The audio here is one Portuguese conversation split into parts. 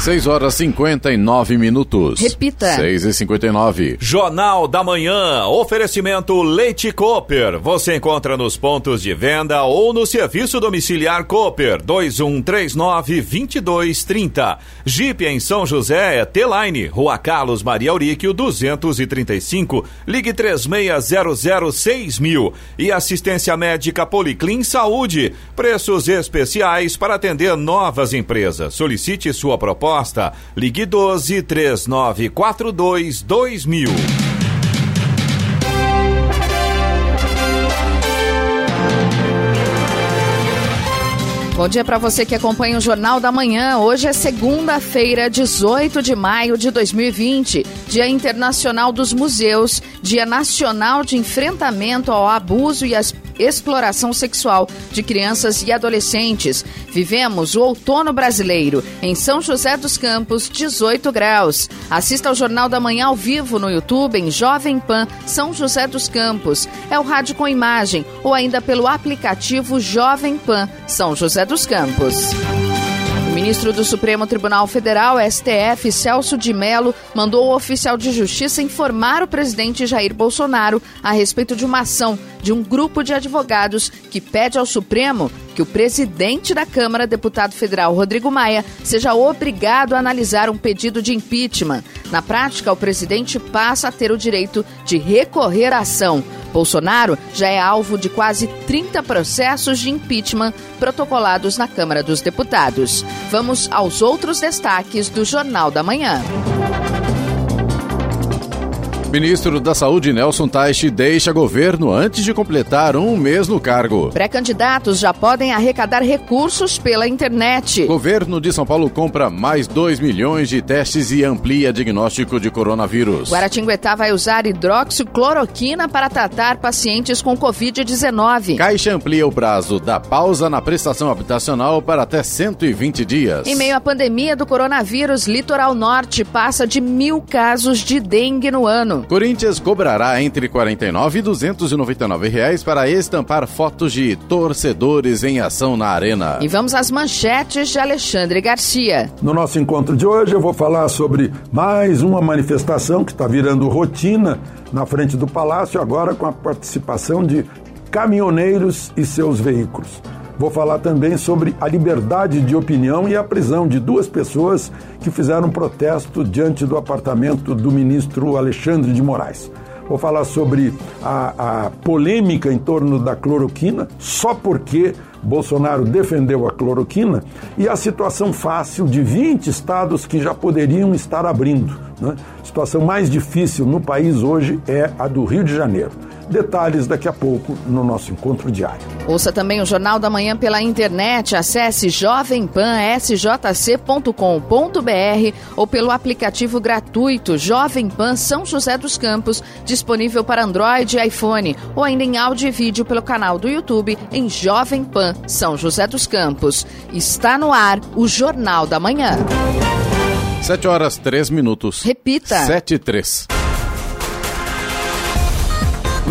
6 horas 59 minutos. Repita. 6 e 59 Jornal da Manhã. Oferecimento Leite Cooper. Você encontra nos pontos de venda ou no serviço domiciliar Cooper 2139-2230. Jeep em São José é T-Line. Rua Carlos Maria Auríquio 235. Ligue 36006000. E assistência médica Policlin Saúde. Preços especiais para atender novas empresas. Solicite sua proposta proposta. Ligue 12 3942 2000. Bom dia para você que acompanha o Jornal da Manhã. Hoje é segunda-feira, 18 de maio de 2020, Dia Internacional dos Museus, Dia Nacional de Enfrentamento ao Abuso e às exploração sexual de crianças e adolescentes. Vivemos o outono brasileiro. Em São José dos Campos, 18 graus. Assista ao Jornal da Manhã ao vivo no YouTube em Jovem Pan São José dos Campos. É o rádio com imagem ou ainda pelo aplicativo Jovem Pan São José dos Campos. O ministro do Supremo Tribunal Federal, STF, Celso de Mello, mandou o oficial de justiça informar o presidente Jair Bolsonaro a respeito de uma ação de um grupo de advogados que pede ao Supremo que o presidente da Câmara, deputado federal Rodrigo Maia, seja obrigado a analisar um pedido de impeachment. Na prática, o presidente passa a ter o direito de recorrer à ação. Bolsonaro já é alvo de quase 30 processos de impeachment protocolados na Câmara dos Deputados. Vamos aos outros destaques do Jornal da Manhã. Ministro da Saúde Nelson Taixe deixa governo antes de completar um mês no cargo. Pré-candidatos já podem arrecadar recursos pela internet. Governo de São Paulo compra mais 2 milhões de testes e amplia diagnóstico de coronavírus. Guaratinguetá vai usar hidroxicloroquina para tratar pacientes com Covid-19. Caixa amplia o prazo da pausa na prestação habitacional para até 120 dias. Em meio à pandemia do coronavírus, Litoral Norte passa de mil casos de dengue no ano. Corinthians cobrará entre 49 e 299 reais para estampar fotos de torcedores em ação na arena. E vamos às manchetes de Alexandre Garcia. No nosso encontro de hoje eu vou falar sobre mais uma manifestação que está virando rotina na frente do Palácio, agora com a participação de caminhoneiros e seus veículos. Vou falar também sobre a liberdade de opinião e a prisão de duas pessoas que fizeram protesto diante do apartamento do ministro Alexandre de Moraes. Vou falar sobre a, a polêmica em torno da cloroquina, só porque Bolsonaro defendeu a cloroquina, e a situação fácil de 20 estados que já poderiam estar abrindo. Né? A situação mais difícil no país hoje é a do Rio de Janeiro. Detalhes daqui a pouco no nosso encontro diário. Ouça também o Jornal da Manhã pela internet. Acesse jovempan.sjc.com.br ou pelo aplicativo gratuito Jovem Pan São José dos Campos, disponível para Android e iPhone, ou ainda em áudio e vídeo pelo canal do YouTube em Jovem Pan São José dos Campos. Está no ar o Jornal da Manhã. 7 horas 3 minutos. Repita. 7 e 3.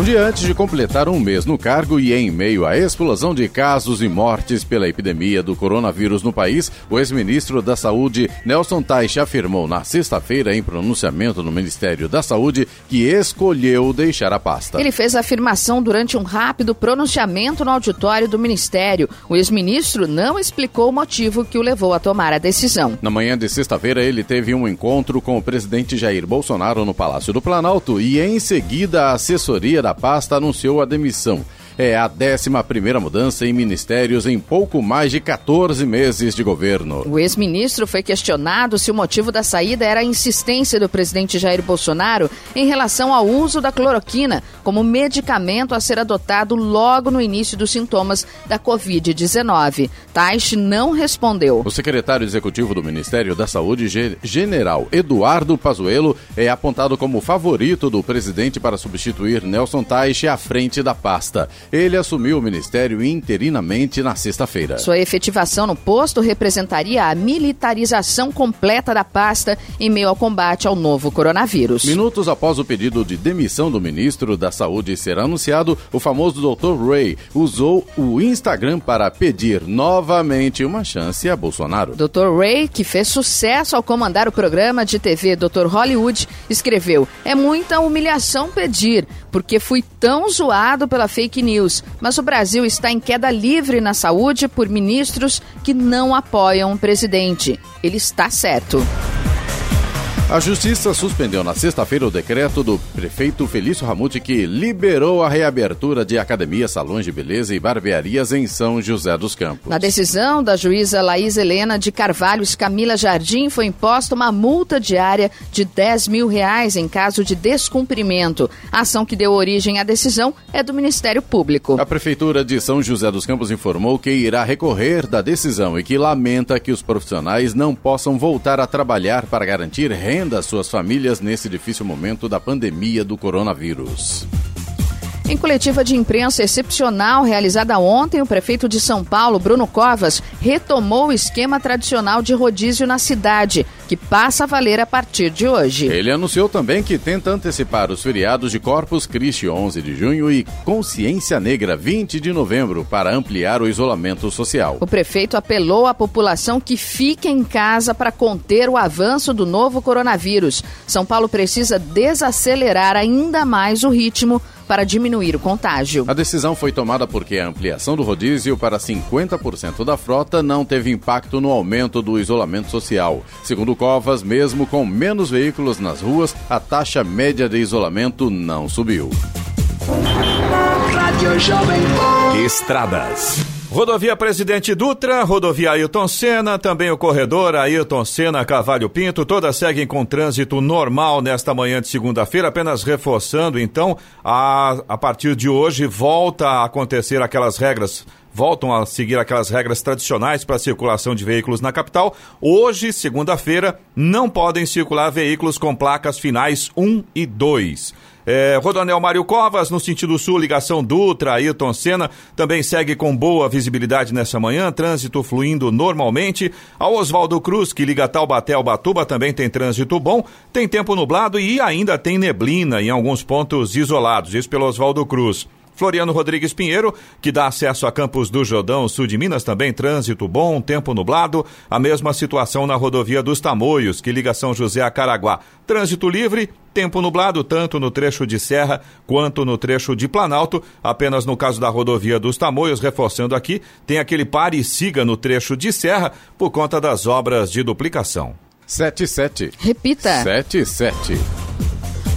Um dia antes de completar um mês no cargo e em meio à explosão de casos e mortes pela epidemia do coronavírus no país, o ex-ministro da Saúde, Nelson Teich, afirmou na sexta-feira, em pronunciamento no Ministério da Saúde, que escolheu deixar a pasta. Ele fez a afirmação durante um rápido pronunciamento no auditório do Ministério. O ex-ministro não explicou o motivo que o levou a tomar a decisão. Na manhã de sexta-feira, ele teve um encontro com o presidente Jair Bolsonaro no Palácio do Planalto e, em seguida, a assessoria da pasta anunciou a demissão. É a 11 mudança em ministérios em pouco mais de 14 meses de governo. O ex-ministro foi questionado se o motivo da saída era a insistência do presidente Jair Bolsonaro em relação ao uso da cloroquina como medicamento a ser adotado logo no início dos sintomas da Covid-19. Taish não respondeu. O secretário executivo do Ministério da Saúde, general Eduardo Pazuello, é apontado como favorito do presidente para substituir Nelson Taish à frente da pasta. Ele assumiu o ministério interinamente na sexta-feira. Sua efetivação no posto representaria a militarização completa da pasta em meio ao combate ao novo coronavírus. Minutos após o pedido de demissão do ministro da Saúde ser anunciado, o famoso Dr. Ray usou o Instagram para pedir novamente uma chance a Bolsonaro. Dr. Ray, que fez sucesso ao comandar o programa de TV Dr. Hollywood, escreveu: É muita humilhação pedir, porque fui tão zoado pela fake news. Mas o Brasil está em queda livre na saúde por ministros que não apoiam o presidente. Ele está certo. A Justiça suspendeu na sexta-feira o decreto do prefeito Felício Ramute que liberou a reabertura de academias, salões de beleza e barbearias em São José dos Campos. Na decisão da juíza Laís Helena de Carvalhos Camila Jardim foi imposta uma multa diária de 10 mil reais em caso de descumprimento. A ação que deu origem à decisão é do Ministério Público. A Prefeitura de São José dos Campos informou que irá recorrer da decisão e que lamenta que os profissionais não possam voltar a trabalhar para garantir renda renda às suas famílias nesse difícil momento da pandemia do coronavírus. Em coletiva de imprensa excepcional realizada ontem, o prefeito de São Paulo, Bruno Covas, retomou o esquema tradicional de rodízio na cidade, que passa a valer a partir de hoje. Ele anunciou também que tenta antecipar os feriados de Corpus Christi 11 de junho e Consciência Negra 20 de novembro para ampliar o isolamento social. O prefeito apelou à população que fique em casa para conter o avanço do novo coronavírus. São Paulo precisa desacelerar ainda mais o ritmo para diminuir o contágio. A decisão foi tomada porque a ampliação do rodízio para 50% da frota não teve impacto no aumento do isolamento social. Segundo Covas, mesmo com menos veículos nas ruas, a taxa média de isolamento não subiu. Estradas. Rodovia Presidente Dutra, rodovia Ailton Senna, também o corredor Ailton Senna Cavalho Pinto, todas seguem com trânsito normal nesta manhã de segunda-feira, apenas reforçando então, a, a partir de hoje volta a acontecer aquelas regras voltam a seguir aquelas regras tradicionais para a circulação de veículos na capital. Hoje, segunda-feira, não podem circular veículos com placas finais 1 e 2. É, Rodonel Mário Covas, no sentido sul, ligação Dutra, Ayrton Senna, também segue com boa visibilidade nessa manhã, trânsito fluindo normalmente. A Oswaldo Cruz, que liga Taubaté ao Batuba, também tem trânsito bom, tem tempo nublado e ainda tem neblina em alguns pontos isolados, isso pelo Oswaldo Cruz. Floriano Rodrigues Pinheiro, que dá acesso a Campos do Jordão, sul de Minas, também trânsito bom, tempo nublado. A mesma situação na rodovia dos Tamoios, que liga São José a Caraguá. Trânsito livre, tempo nublado, tanto no trecho de Serra quanto no trecho de Planalto. Apenas no caso da rodovia dos Tamoios, reforçando aqui, tem aquele pare e siga no trecho de Serra por conta das obras de duplicação. 77. Repita. 77.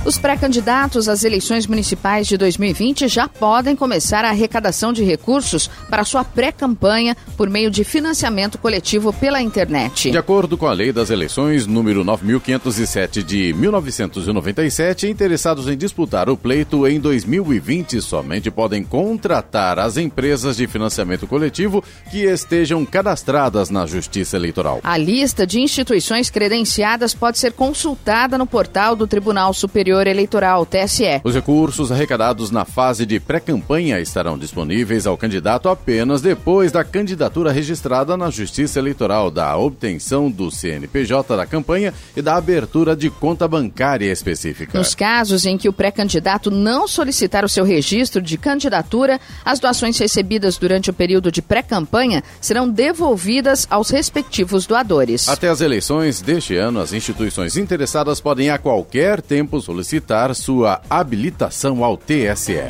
Os pré-candidatos às eleições municipais de 2020 já podem começar a arrecadação de recursos para sua pré-campanha por meio de financiamento coletivo pela internet. De acordo com a Lei das Eleições número 9507 de 1997, interessados em disputar o pleito em 2020 somente podem contratar as empresas de financiamento coletivo que estejam cadastradas na Justiça Eleitoral. A lista de instituições credenciadas pode ser consultada no portal do Tribunal Superior Superior Eleitoral, TSE. Os recursos arrecadados na fase de pré-campanha estarão disponíveis ao candidato apenas depois da candidatura registrada na Justiça Eleitoral, da obtenção do CNPJ da campanha e da abertura de conta bancária específica. Nos casos em que o pré-candidato não solicitar o seu registro de candidatura, as doações recebidas durante o período de pré-campanha serão devolvidas aos respectivos doadores. Até as eleições deste ano, as instituições interessadas podem a qualquer tempo solicitar solicitar sua habilitação ao TSE.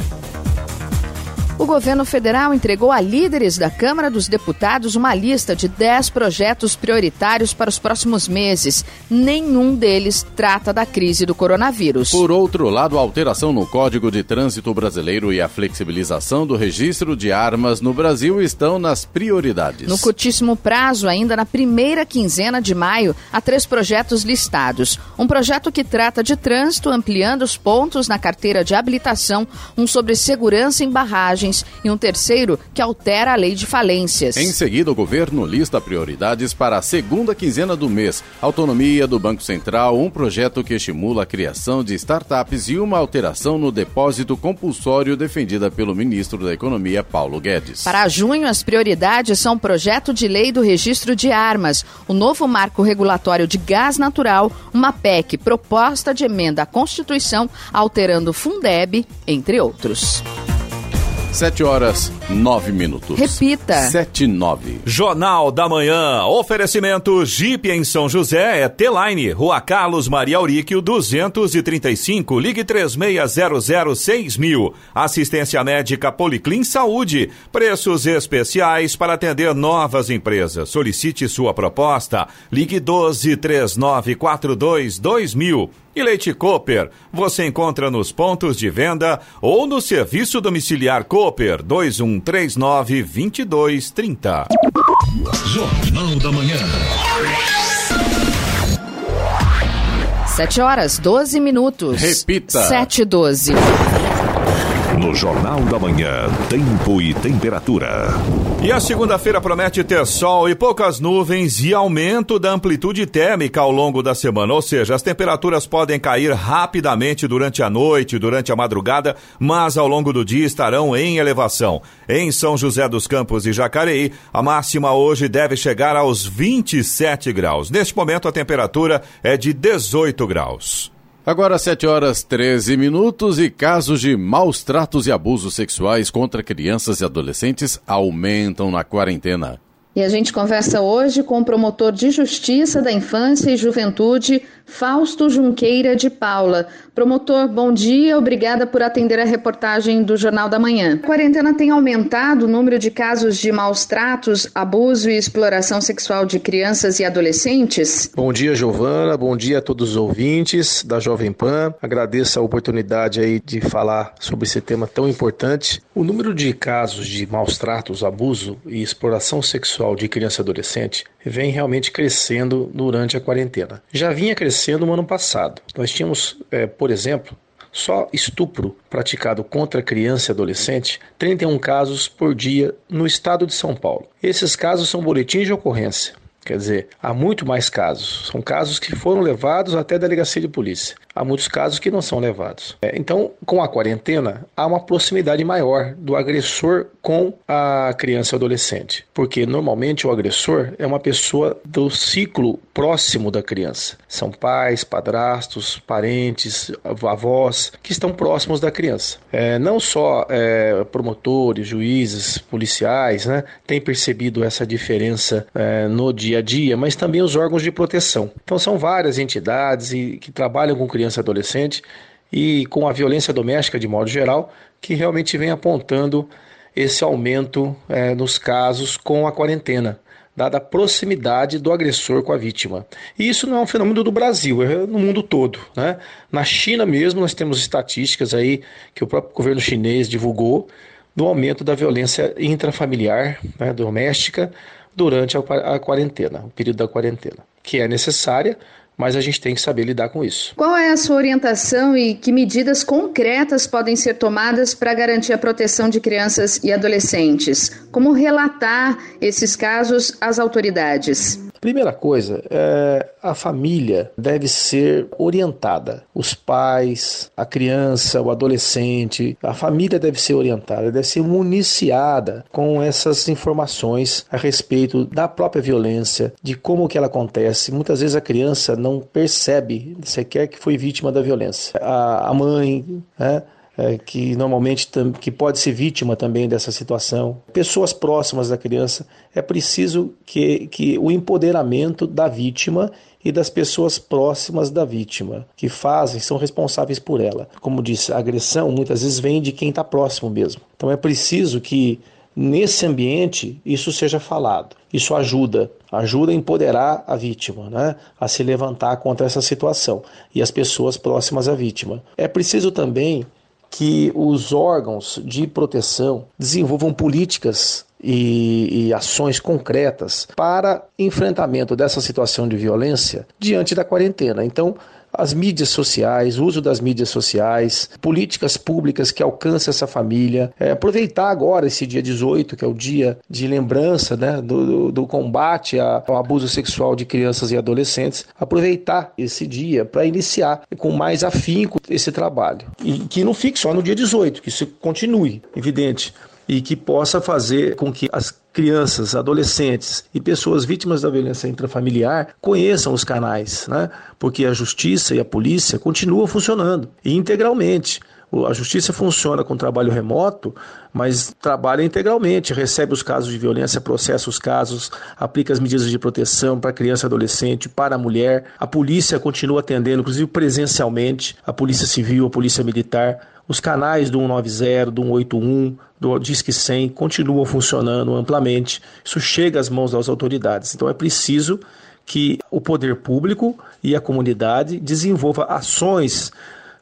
O governo federal entregou a líderes da Câmara dos Deputados uma lista de 10 projetos prioritários para os próximos meses. Nenhum deles trata da crise do coronavírus. Por outro lado, a alteração no Código de Trânsito Brasileiro e a flexibilização do registro de armas no Brasil estão nas prioridades. No curtíssimo prazo, ainda na primeira quinzena de maio, há três projetos listados. Um projeto que trata de trânsito, ampliando os pontos na carteira de habilitação, um sobre segurança em barragens licitações e um terceiro que altera a lei de falências. Em seguida, o governo lista prioridades para a segunda quinzena do mês: autonomia do Banco Central, um projeto que estimula a criação de startups e uma alteração no depósito compulsório defendida pelo ministro da Economia, Paulo Guedes. Para junho, as prioridades são o projeto de lei do registro de armas, o novo marco regulatório de gás natural, uma PEC proposta de emenda à Constituição, alterando o Fundeb, entre outros. 7 horas 9 minutos. Repita. 7 9. Jornal da Manhã. Oferecimento Jeep em São José é T-Line, Rua Carlos Maria Auríquio 235. Ligue 3600 mil. Assistência médica Policlin Saúde. Preços especiais para atender novas empresas. Solicite sua proposta. Ligue 12 3942 2000. E Leite Cooper, você encontra nos pontos de venda ou no serviço domiciliar Cooper 2139 2230. Jornal da Manhã. 7 horas 12 minutos. Repita. 7 e 12. No Jornal da Manhã, tempo e temperatura. E a segunda-feira promete ter sol e poucas nuvens e aumento da amplitude térmica ao longo da semana. Ou seja, as temperaturas podem cair rapidamente durante a noite, durante a madrugada, mas ao longo do dia estarão em elevação. Em São José dos Campos e Jacareí, a máxima hoje deve chegar aos 27 graus. Neste momento, a temperatura é de 18 graus. Agora 7 horas 13 minutos e casos de maus tratos e abusos sexuais contra crianças e adolescentes aumentam na quarentena. E a gente conversa hoje com o promotor de Justiça da Infância e Juventude, Fausto Junqueira de Paula. Promotor, bom dia, obrigada por atender a reportagem do Jornal da Manhã. A quarentena tem aumentado o número de casos de maus tratos, abuso e exploração sexual de crianças e adolescentes? Bom dia, Giovana, bom dia a todos os ouvintes da Jovem Pan. Agradeço a oportunidade aí de falar sobre esse tema tão importante. O número de casos de maus tratos, abuso e exploração sexual de criança e adolescente vem realmente crescendo durante a quarentena. Já vinha crescendo no ano passado. Nós tínhamos, é, por exemplo, só estupro praticado contra criança e adolescente, 31 casos por dia no estado de São Paulo. Esses casos são boletins de ocorrência. Quer dizer, há muito mais casos. São casos que foram levados até a delegacia de polícia. Há muitos casos que não são levados. É, então, com a quarentena, há uma proximidade maior do agressor com a criança e adolescente. Porque normalmente o agressor é uma pessoa do ciclo próximo da criança. São pais, padrastos, parentes, avós que estão próximos da criança. É, não só é, promotores, juízes, policiais, né, têm percebido essa diferença é, no dia dia a dia, mas também os órgãos de proteção. Então são várias entidades e, que trabalham com criança e adolescente e com a violência doméstica de modo geral, que realmente vem apontando esse aumento é, nos casos com a quarentena, dada a proximidade do agressor com a vítima. E isso não é um fenômeno do Brasil, é no mundo todo. Né? Na China mesmo, nós temos estatísticas aí que o próprio governo chinês divulgou do aumento da violência intrafamiliar, né, doméstica, durante a quarentena, o período da quarentena, que é necessária, mas a gente tem que saber lidar com isso. Qual é a sua orientação e que medidas concretas podem ser tomadas para garantir a proteção de crianças e adolescentes? Como relatar esses casos às autoridades? Primeira coisa, é, a família deve ser orientada. Os pais, a criança, o adolescente, a família deve ser orientada, deve ser municiada com essas informações a respeito da própria violência, de como que ela acontece. Muitas vezes a criança não percebe sequer que foi vítima da violência. A, a mãe, né? É, que normalmente que pode ser vítima também dessa situação. Pessoas próximas da criança, é preciso que, que o empoderamento da vítima e das pessoas próximas da vítima, que fazem, são responsáveis por ela. Como disse, a agressão muitas vezes vem de quem está próximo mesmo. Então é preciso que nesse ambiente isso seja falado. Isso ajuda, ajuda a empoderar a vítima, né? a se levantar contra essa situação e as pessoas próximas à vítima. É preciso também que os órgãos de proteção desenvolvam políticas e, e, ações concretas para enfrentamento dessa situação de violência diante da quarentena. Então, as mídias sociais, o uso das mídias sociais, políticas públicas que alcançam essa família. É, aproveitar agora esse dia 18, que é o dia de lembrança né, do, do, do combate ao abuso sexual de crianças e adolescentes, aproveitar esse dia para iniciar com mais afinco esse trabalho. E que não fique só no dia 18, que isso continue, evidente e que possa fazer com que as crianças, adolescentes e pessoas vítimas da violência intrafamiliar conheçam os canais, né? porque a justiça e a polícia continuam funcionando e integralmente. A justiça funciona com trabalho remoto, mas trabalha integralmente, recebe os casos de violência, processa os casos, aplica as medidas de proteção para criança e adolescente, para a mulher. A polícia continua atendendo, inclusive presencialmente, a polícia civil, a polícia militar. Os canais do 190, do 181, do Disque 100 continuam funcionando amplamente. Isso chega às mãos das autoridades. Então é preciso que o poder público e a comunidade desenvolva ações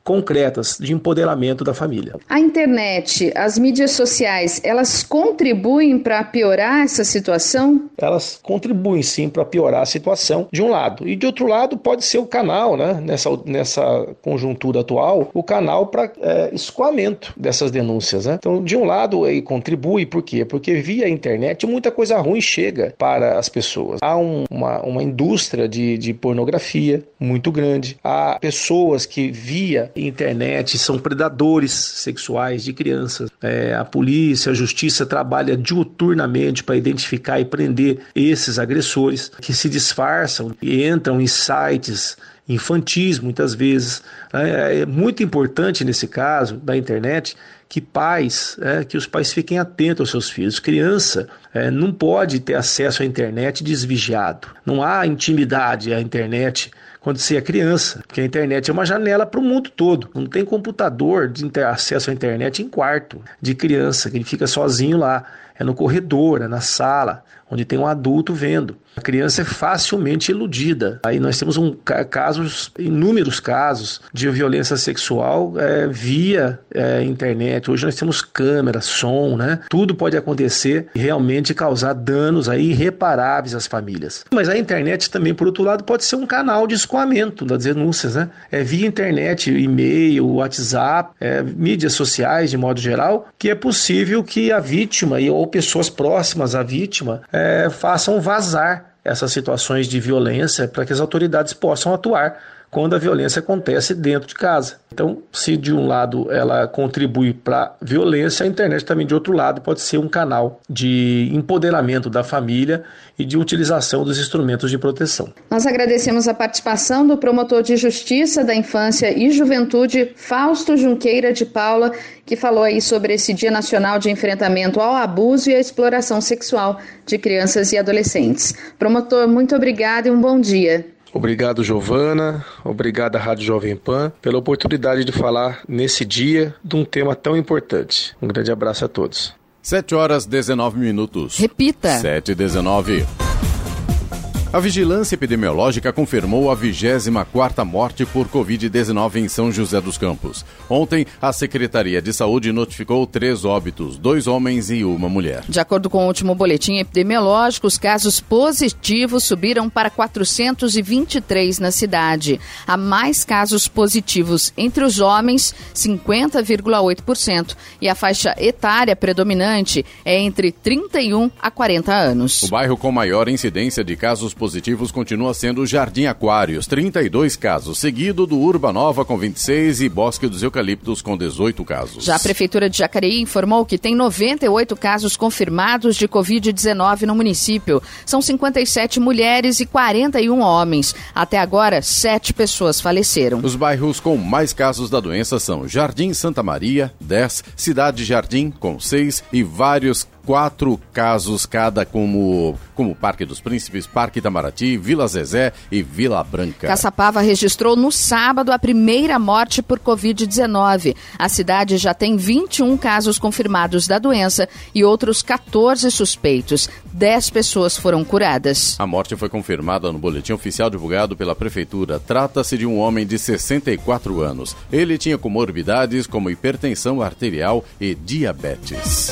concretas de empoderamento da família. A internet, as mídias sociais, elas contribuem para piorar essa situação? Elas contribuem sim para piorar a situação, de um lado. E de outro lado, pode ser o canal, né? nessa, nessa conjuntura atual, o canal para é, escoamento dessas denúncias. Né? Então, de um lado, ele contribui, por quê? Porque via internet muita coisa ruim chega para as pessoas. Há um, uma, uma indústria de, de pornografia muito grande, há pessoas que via internet são predadores sexuais de crianças. É, a polícia, a justiça trabalha diuturnamente para identificar e prender esses agressores que se disfarçam e entram em sites infantis muitas vezes. É, é muito importante nesse caso da internet que pais, é, que os pais fiquem atentos aos seus filhos. Criança é, não pode ter acesso à internet desvigiado. Não há intimidade à internet quando você é criança, porque a internet é uma janela para o mundo todo. Não tem computador de acesso à internet em quarto de criança, que ele fica sozinho lá. É no corredor, é na sala, onde tem um adulto vendo. A criança é facilmente iludida. Aí nós temos um, casos, inúmeros casos de violência sexual é, via é, internet. Hoje nós temos câmera, som, né? Tudo pode acontecer e realmente causar danos aí irreparáveis às famílias. Mas a internet também, por outro lado, pode ser um canal de escoamento das denúncias, né? É via internet, e-mail, WhatsApp, é, mídias sociais de modo geral, que é possível que a vítima ou pessoas próximas à vítima é, façam vazar essas situações de violência para que as autoridades possam atuar quando a violência acontece dentro de casa. Então, se de um lado ela contribui para violência, a internet também de outro lado pode ser um canal de empoderamento da família e de utilização dos instrumentos de proteção. Nós agradecemos a participação do promotor de Justiça da Infância e Juventude, Fausto Junqueira de Paula, que falou aí sobre esse Dia Nacional de Enfrentamento ao Abuso e à Exploração Sexual de Crianças e Adolescentes. Promotor, muito obrigado e um bom dia. Obrigado, Giovana. Obrigado à Rádio Jovem Pan pela oportunidade de falar nesse dia de um tema tão importante. Um grande abraço a todos. 7 horas 19 minutos. Repita. 7 e 19. A vigilância epidemiológica confirmou a 24ª morte por Covid-19 em São José dos Campos. Ontem, a Secretaria de Saúde notificou três óbitos, dois homens e uma mulher. De acordo com o último boletim epidemiológico, os casos positivos subiram para 423 na cidade. Há mais casos positivos entre os homens, 50,8%, e a faixa etária predominante é entre 31 a 40 anos. O bairro com maior incidência de casos positivos continua sendo o Jardim Aquários, 32 casos, seguido do Urbanova com 26 e Bosque dos Eucaliptos com 18 casos. Já a Prefeitura de Jacareí informou que tem 98 casos confirmados de Covid-19 no município. São 57 mulheres e 41 homens. Até agora, sete pessoas faleceram. Os bairros com mais casos da doença são Jardim Santa Maria, 10, Cidade Jardim, com 6 e vários quatro casos cada como, como Parque dos Príncipes, Parque Itamaraty, Vila Zezé e Vila Branca. Caçapava registrou no sábado a primeira morte por Covid-19. A cidade já tem 21 casos confirmados da doença e outros 14 suspeitos. 10 pessoas foram curadas. A morte foi confirmada no boletim oficial divulgado pela Prefeitura. Trata-se de um homem de 64 anos. Ele tinha comorbidades como hipertensão arterial e diabetes.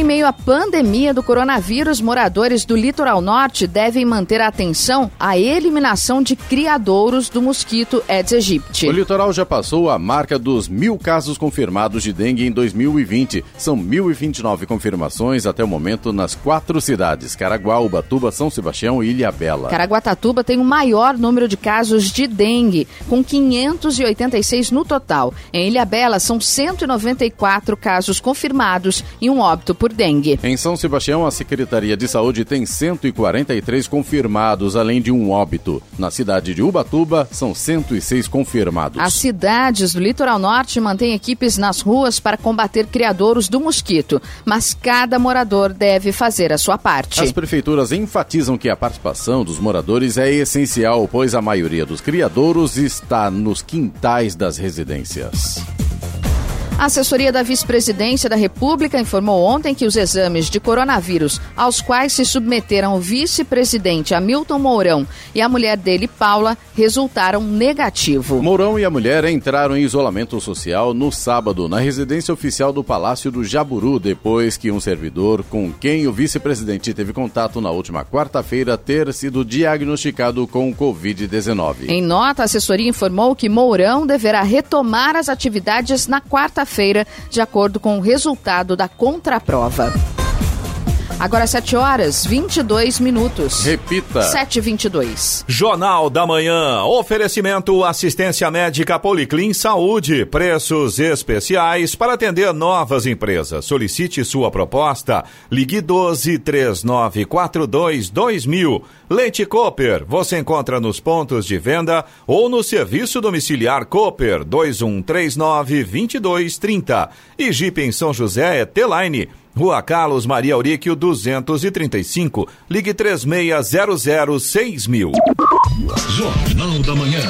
Em meio à pandemia do coronavírus, moradores do litoral norte devem manter a atenção à eliminação de criadouros do mosquito Aedes aegypti. O litoral já passou a marca dos mil casos confirmados de dengue em 2020. São 1.029 confirmações até o momento nas quatro cidades: Caraguá, Ubatuba, São Sebastião e Ilhabela. Caraguatatuba tem o maior número de casos de dengue, com 586 no total. Em Ilhabela, são 194 casos confirmados e um óbito por dengue. Em São Sebastião, a Secretaria de Saúde tem 143 confirmados, além de um óbito. Na cidade de Ubatuba, são 106 confirmados. As cidades do litoral norte mantêm equipes nas ruas para combater criadouros do mosquito, mas cada morador deve fazer a sua parte. As prefeituras enfatizam que a participação dos moradores é essencial, pois a maioria dos criadouros está nos quintais das residências. A assessoria da Vice-Presidência da República informou ontem que os exames de coronavírus aos quais se submeteram o vice-presidente Hamilton Mourão e a mulher dele, Paula, resultaram negativo. Mourão e a mulher entraram em isolamento social no sábado na residência oficial do Palácio do Jaburu, depois que um servidor com quem o vice-presidente teve contato na última quarta-feira ter sido diagnosticado com Covid-19. Em nota, a assessoria informou que Mourão deverá retomar as atividades na quarta-feira feira de acordo com o resultado da contraprova. Agora 7 horas 22 minutos. Repita. 7h22. Jornal da Manhã. Oferecimento assistência médica Policlin Saúde. Preços especiais para atender novas empresas. Solicite sua proposta. Ligue 12 3942 2000. Leite Cooper. Você encontra nos pontos de venda ou no serviço domiciliar Cooper 2139 2230. E Jeep em São José é T-Line Rua Carlos Maria Auríquio 235. Ligue 3600 mil. Jornal da Manhã.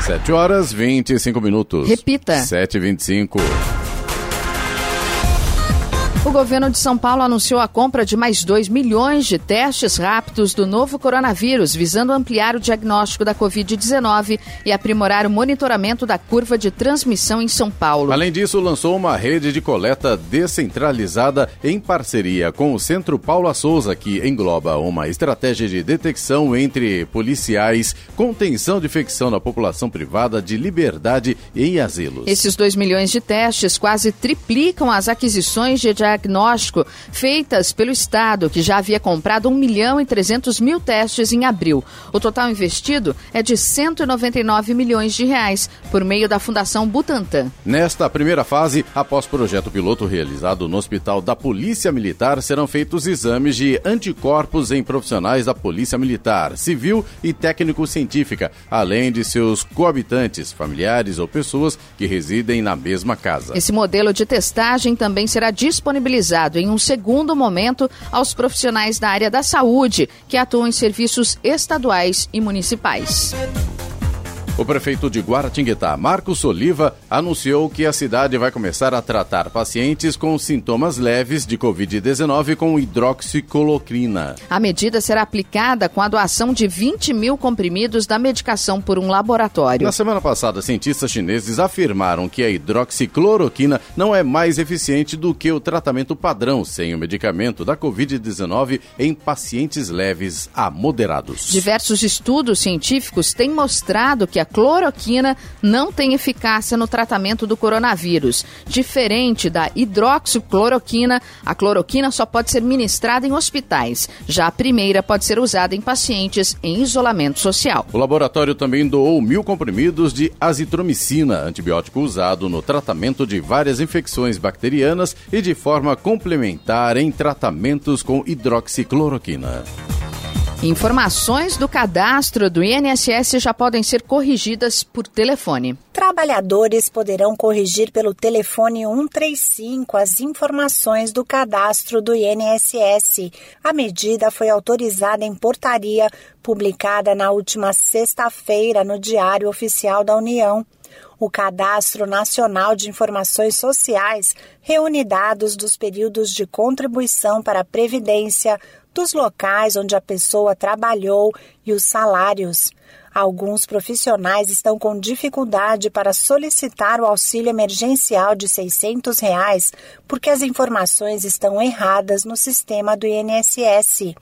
7 horas 25 minutos. Repita. 7 e 25 o governo de São Paulo anunciou a compra de mais 2 milhões de testes rápidos do novo coronavírus, visando ampliar o diagnóstico da Covid-19 e aprimorar o monitoramento da curva de transmissão em São Paulo. Além disso, lançou uma rede de coleta descentralizada em parceria com o Centro Paula Souza, que engloba uma estratégia de detecção entre policiais, contenção de infecção na população privada de liberdade e em asilos. Esses 2 milhões de testes quase triplicam as aquisições de diagnóstico diagnóstico feitas pelo Estado, que já havia comprado 1 milhão e 300 mil testes em abril. O total investido é de 199 milhões de reais por meio da Fundação Butantan. Nesta primeira fase, após projeto piloto realizado no Hospital da Polícia Militar, serão feitos exames de anticorpos em profissionais da Polícia Militar, Civil e Técnico-Científica, além de seus coabitantes, familiares ou pessoas que residem na mesma casa. Esse modelo de testagem também será disponibilizado disponibilizado em um segundo momento aos profissionais da área da saúde que atuam em serviços estaduais e municipais. O prefeito de Guaratinguetá, Marcos Oliva, anunciou que a cidade vai começar a tratar pacientes com sintomas leves de Covid-19 com hidroxicolocrina. A medida será aplicada com a doação de 20 mil comprimidos da medicação por um laboratório. Na semana passada, cientistas chineses afirmaram que a hidroxicloroquina não é mais eficiente do que o tratamento padrão sem o medicamento da Covid-19 em pacientes leves a moderados. Diversos estudos científicos têm mostrado que a cloroquina não tem eficácia no tratamento do coronavírus. Diferente da hidroxicloroquina, a cloroquina só pode ser ministrada em hospitais. Já a primeira pode ser usada em pacientes em isolamento social. O laboratório também doou mil comprimidos de azitromicina, antibiótico usado no tratamento de várias infecções bacterianas e de forma complementar em tratamentos com hidroxicloroquina. Informações do cadastro do INSS já podem ser corrigidas por telefone. Trabalhadores poderão corrigir pelo telefone 135 as informações do cadastro do INSS. A medida foi autorizada em portaria publicada na última sexta-feira no Diário Oficial da União. O Cadastro Nacional de Informações Sociais reúne dados dos períodos de contribuição para a Previdência, dos locais onde a pessoa trabalhou e os salários. Alguns profissionais estão com dificuldade para solicitar o auxílio emergencial de 600 reais porque as informações estão erradas no sistema do INSS.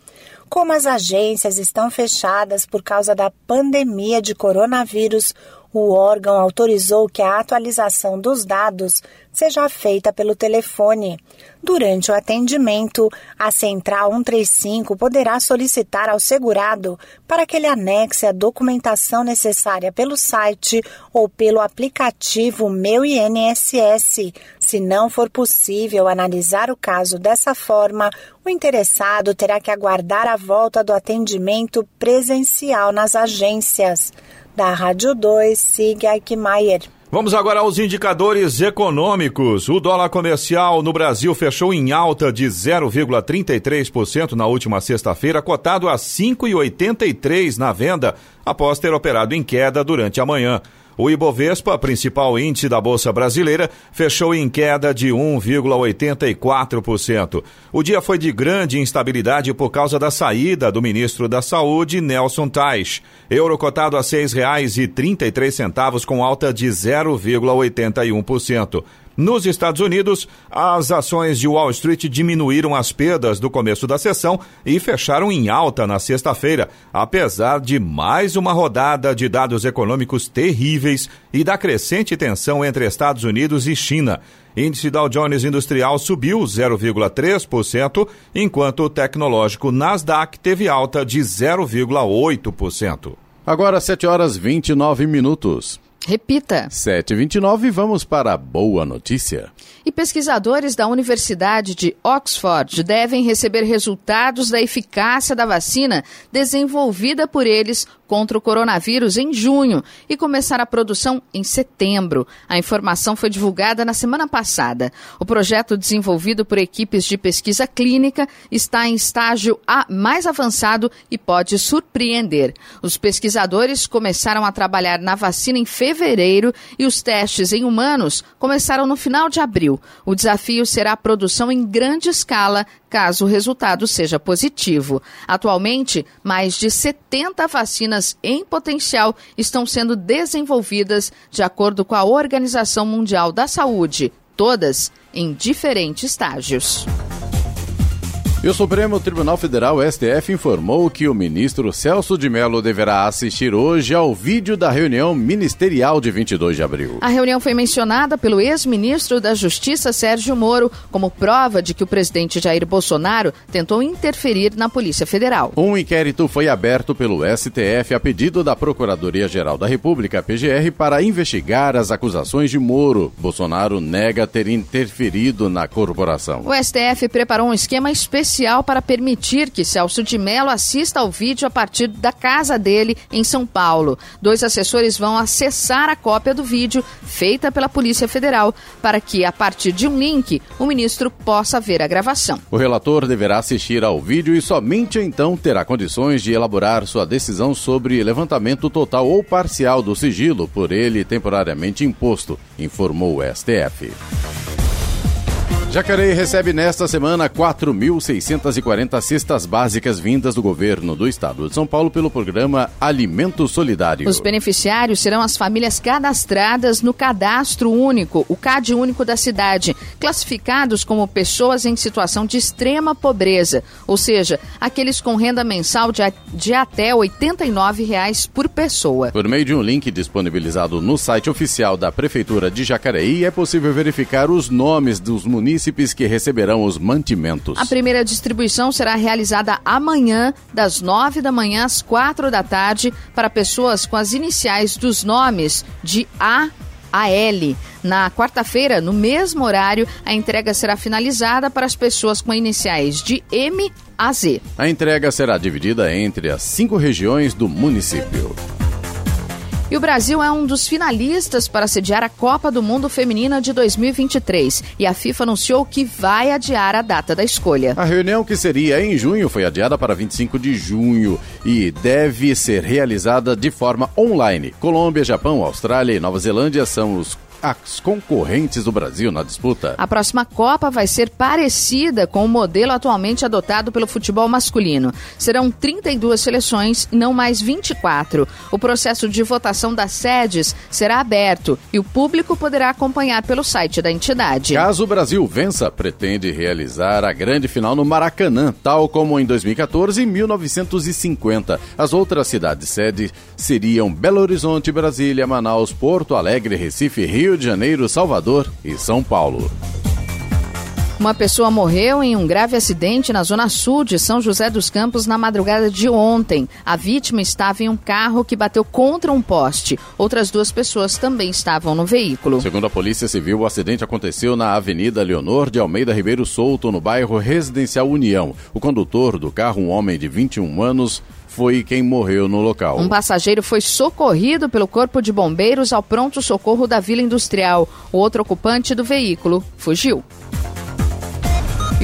Como as agências estão fechadas por causa da pandemia de coronavírus, o órgão autorizou que a atualização dos dados seja feita pelo telefone. Durante o atendimento, a Central 135 poderá solicitar ao segurado para que ele anexe a documentação necessária pelo site ou pelo aplicativo Meu INSS. Se não for possível analisar o caso dessa forma, o interessado terá que aguardar a volta do atendimento presencial nas agências. Da Rádio 2, siga Eichmeier. Vamos agora aos indicadores econômicos. O dólar comercial no Brasil fechou em alta de 0,33% na última sexta-feira, cotado a 5,83 na venda, após ter operado em queda durante a manhã. O Ibovespa, principal índice da Bolsa Brasileira, fechou em queda de 1,84%. O dia foi de grande instabilidade por causa da saída do ministro da Saúde, Nelson Tais. Euro cotado a R$ 6,33 com alta de 0,81%. Nos Estados Unidos, as ações de Wall Street diminuíram as perdas do começo da sessão e fecharam em alta na sexta-feira, apesar de mais uma rodada de dados econômicos terríveis e da crescente tensão entre Estados Unidos e China. Índice Dow Jones Industrial subiu 0,3%, enquanto o tecnológico Nasdaq teve alta de 0,8%. Agora 7 horas 29 minutos. Repita. 7h29, vamos para a boa notícia. E pesquisadores da Universidade de Oxford devem receber resultados da eficácia da vacina desenvolvida por eles contra o coronavírus em junho e começar a produção em setembro. A informação foi divulgada na semana passada. O projeto, desenvolvido por equipes de pesquisa clínica, está em estágio A mais avançado e pode surpreender. Os pesquisadores começaram a trabalhar na vacina em fevereiro e os testes em humanos começaram no final de abril. O desafio será a produção em grande escala caso o resultado seja positivo. Atualmente, mais de 70 vacinas em potencial estão sendo desenvolvidas de acordo com a Organização Mundial da Saúde, todas em diferentes estágios. E o Supremo Tribunal Federal, STF, informou que o ministro Celso de Mello deverá assistir hoje ao vídeo da reunião ministerial de 22 de abril. A reunião foi mencionada pelo ex-ministro da Justiça, Sérgio Moro, como prova de que o presidente Jair Bolsonaro tentou interferir na Polícia Federal. Um inquérito foi aberto pelo STF a pedido da Procuradoria-Geral da República, PGR, para investigar as acusações de Moro. Bolsonaro nega ter interferido na corporação. O STF preparou um esquema especial para permitir que Celso de Mello assista ao vídeo a partir da casa dele em São Paulo. Dois assessores vão acessar a cópia do vídeo feita pela Polícia Federal para que, a partir de um link, o ministro possa ver a gravação. O relator deverá assistir ao vídeo e somente então terá condições de elaborar sua decisão sobre levantamento total ou parcial do sigilo por ele temporariamente imposto, informou o STF. Jacareí recebe nesta semana 4.640 cestas básicas vindas do governo do estado de São Paulo pelo programa Alimento Solidário. Os beneficiários serão as famílias cadastradas no Cadastro Único, o CAD Único da cidade, classificados como pessoas em situação de extrema pobreza, ou seja, aqueles com renda mensal de, de até 89 reais por pessoa. Por meio de um link disponibilizado no site oficial da Prefeitura de Jacareí, é possível verificar os nomes dos munícipes munícipes que receberão os mantimentos. A primeira distribuição será realizada amanhã, das nove da manhã às quatro da tarde, para pessoas com as iniciais dos nomes de A a L. Na quarta-feira, no mesmo horário, a entrega será finalizada para as pessoas com iniciais de M a Z. A entrega será dividida entre as cinco regiões do município. E o Brasil é um dos finalistas para sediar a Copa do Mundo Feminina de 2023. E a FIFA anunciou que vai adiar a data da escolha. A reunião que seria em junho foi adiada para 25 de junho e deve ser realizada de forma online. Colômbia, Japão, Austrália e Nova Zelândia são os as concorrentes do Brasil na disputa. A próxima Copa vai ser parecida com o modelo atualmente adotado pelo futebol masculino. Serão 32 seleções, não mais 24. O processo de votação das sedes será aberto e o público poderá acompanhar pelo site da entidade. Caso o Brasil vença, pretende realizar a grande final no Maracanã, tal como em 2014 e 1950. As outras cidades sede seriam Belo Horizonte, Brasília, Manaus, Porto Alegre, Recife, Rio de Janeiro, Salvador e São Paulo. Uma pessoa morreu em um grave acidente na zona sul de São José dos Campos na madrugada de ontem. A vítima estava em um carro que bateu contra um poste. Outras duas pessoas também estavam no veículo. Segundo a Polícia Civil, o acidente aconteceu na Avenida Leonor de Almeida Ribeiro Souto, no bairro Residencial União. O condutor do carro, um homem de 21 anos, foi quem morreu no local. Um passageiro foi socorrido pelo Corpo de Bombeiros ao pronto-socorro da Vila Industrial. O outro ocupante do veículo fugiu.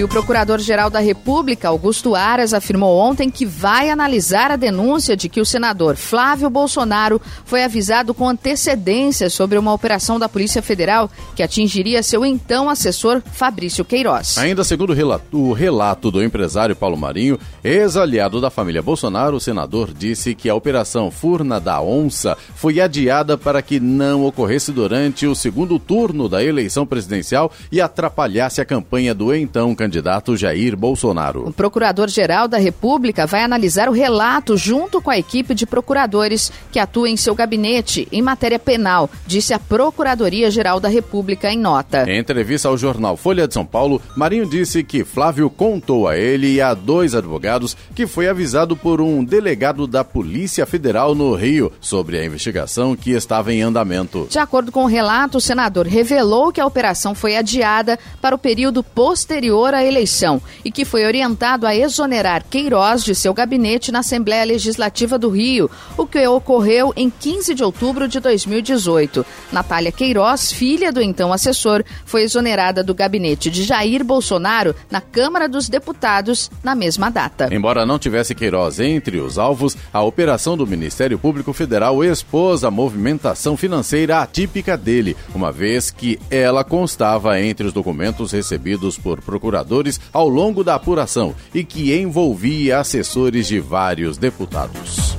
E o Procurador-Geral da República, Augusto Aras, afirmou ontem que vai analisar a denúncia de que o senador Flávio Bolsonaro foi avisado com antecedência sobre uma operação da Polícia Federal que atingiria seu então assessor Fabrício Queiroz. Ainda segundo o relato do empresário Paulo Marinho, ex-aliado da família Bolsonaro, o senador disse que a operação Furna da Onça foi adiada para que não ocorresse durante o segundo turno da eleição presidencial e atrapalhasse a campanha do então candidato Jair Bolsonaro. O Procurador-Geral da República vai analisar o relato junto com a equipe de procuradores que atua em seu gabinete em matéria penal, disse a Procuradoria-Geral da República em nota. Em entrevista ao jornal Folha de São Paulo, Marinho disse que Flávio contou a ele e a dois advogados que foi avisado por um delegado da Polícia Federal no Rio sobre a investigação que estava em andamento. De acordo com o relato, o senador revelou que a operação foi adiada para o período posterior à eleição e que foi orientado a exonerar Queiroz de seu gabinete na Assembleia Legislativa do Rio, o que ocorreu em 15 de outubro de 2018. Natália Queiroz, filha do então assessor, foi exonerada do gabinete de Jair Bolsonaro na Câmara dos Deputados na mesma data. Embora não tivesse Queiroz entre os alvos, a operação do Ministério Público Federal expôs a movimentação financeira atípica dele, uma vez que ela constava entre os documentos recebidos por procuradores ao longo da apuração e que envolvia assessores de vários deputados.